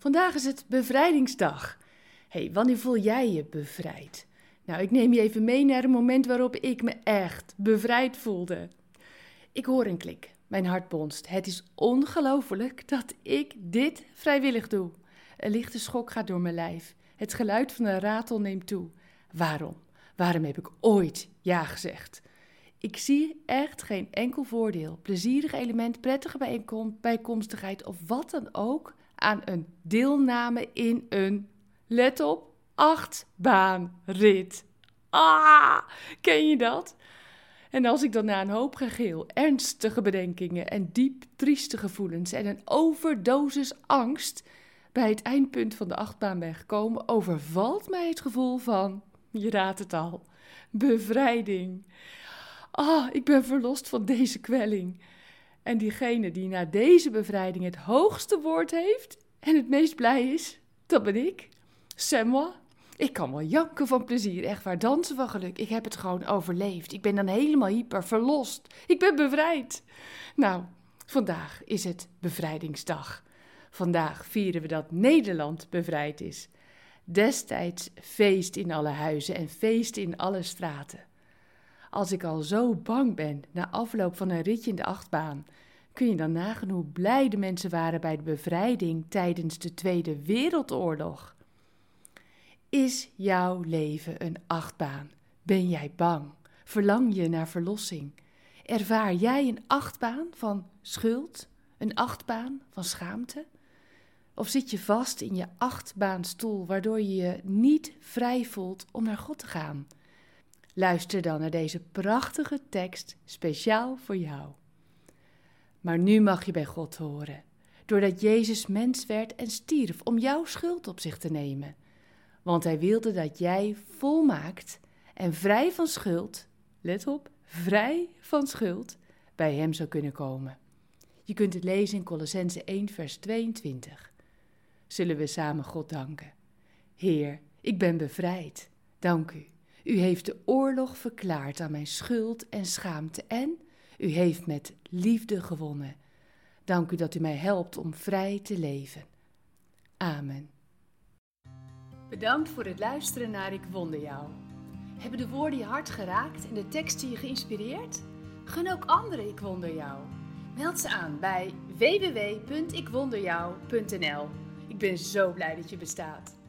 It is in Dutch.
Vandaag is het bevrijdingsdag. hey, wanneer voel jij je bevrijd? Nou, ik neem je even mee naar een moment waarop ik me echt bevrijd voelde. Ik hoor een klik. Mijn hart bonst. Het is ongelooflijk dat ik dit vrijwillig doe. Een lichte schok gaat door mijn lijf. Het geluid van een ratel neemt toe. Waarom? Waarom heb ik ooit ja gezegd? Ik zie echt geen enkel voordeel, plezierig element, prettige bijkomstigheid of wat dan ook aan een deelname in een, let op, achtbaanrit. Ah, ken je dat? En als ik dan na een hoop gegeel, ernstige bedenkingen en diep trieste gevoelens en een overdosis angst bij het eindpunt van de achtbaan ben gekomen, overvalt mij het gevoel van, je raadt het al, bevrijding. Ah, ik ben verlost van deze kwelling. En diegene die na deze bevrijding het hoogste woord heeft en het meest blij is, dat ben ik. C'est. Ik kan wel janken van plezier, echt waar, dansen van geluk. Ik heb het gewoon overleefd. Ik ben dan helemaal hyper verlost. Ik ben bevrijd. Nou, vandaag is het bevrijdingsdag. Vandaag vieren we dat Nederland bevrijd is. Destijds feest in alle huizen en feest in alle straten. Als ik al zo bang ben na afloop van een ritje in de achtbaan, kun je dan nagaan hoe blij de mensen waren bij de bevrijding tijdens de Tweede Wereldoorlog. Is jouw leven een achtbaan? Ben jij bang? Verlang je naar verlossing? Ervaar jij een achtbaan van schuld? Een achtbaan van schaamte? Of zit je vast in je achtbaanstoel waardoor je je niet vrij voelt om naar God te gaan? Luister dan naar deze prachtige tekst speciaal voor jou. Maar nu mag je bij God horen, doordat Jezus mens werd en stierf om jouw schuld op zich te nemen. Want hij wilde dat jij volmaakt en vrij van schuld, let op, vrij van schuld, bij hem zou kunnen komen. Je kunt het lezen in Colossense 1, vers 22. Zullen we samen God danken? Heer, ik ben bevrijd. Dank u. U heeft de oorlog verklaard aan mijn schuld en schaamte en u heeft met liefde gewonnen. Dank u dat u mij helpt om vrij te leven. Amen. Bedankt voor het luisteren naar Ik Wonder Jou. Hebben de woorden je hart geraakt en de teksten je geïnspireerd? Gun ook anderen Ik Wonder Jou. Meld ze aan bij www.ikwonderjou.nl. Ik ben zo blij dat je bestaat.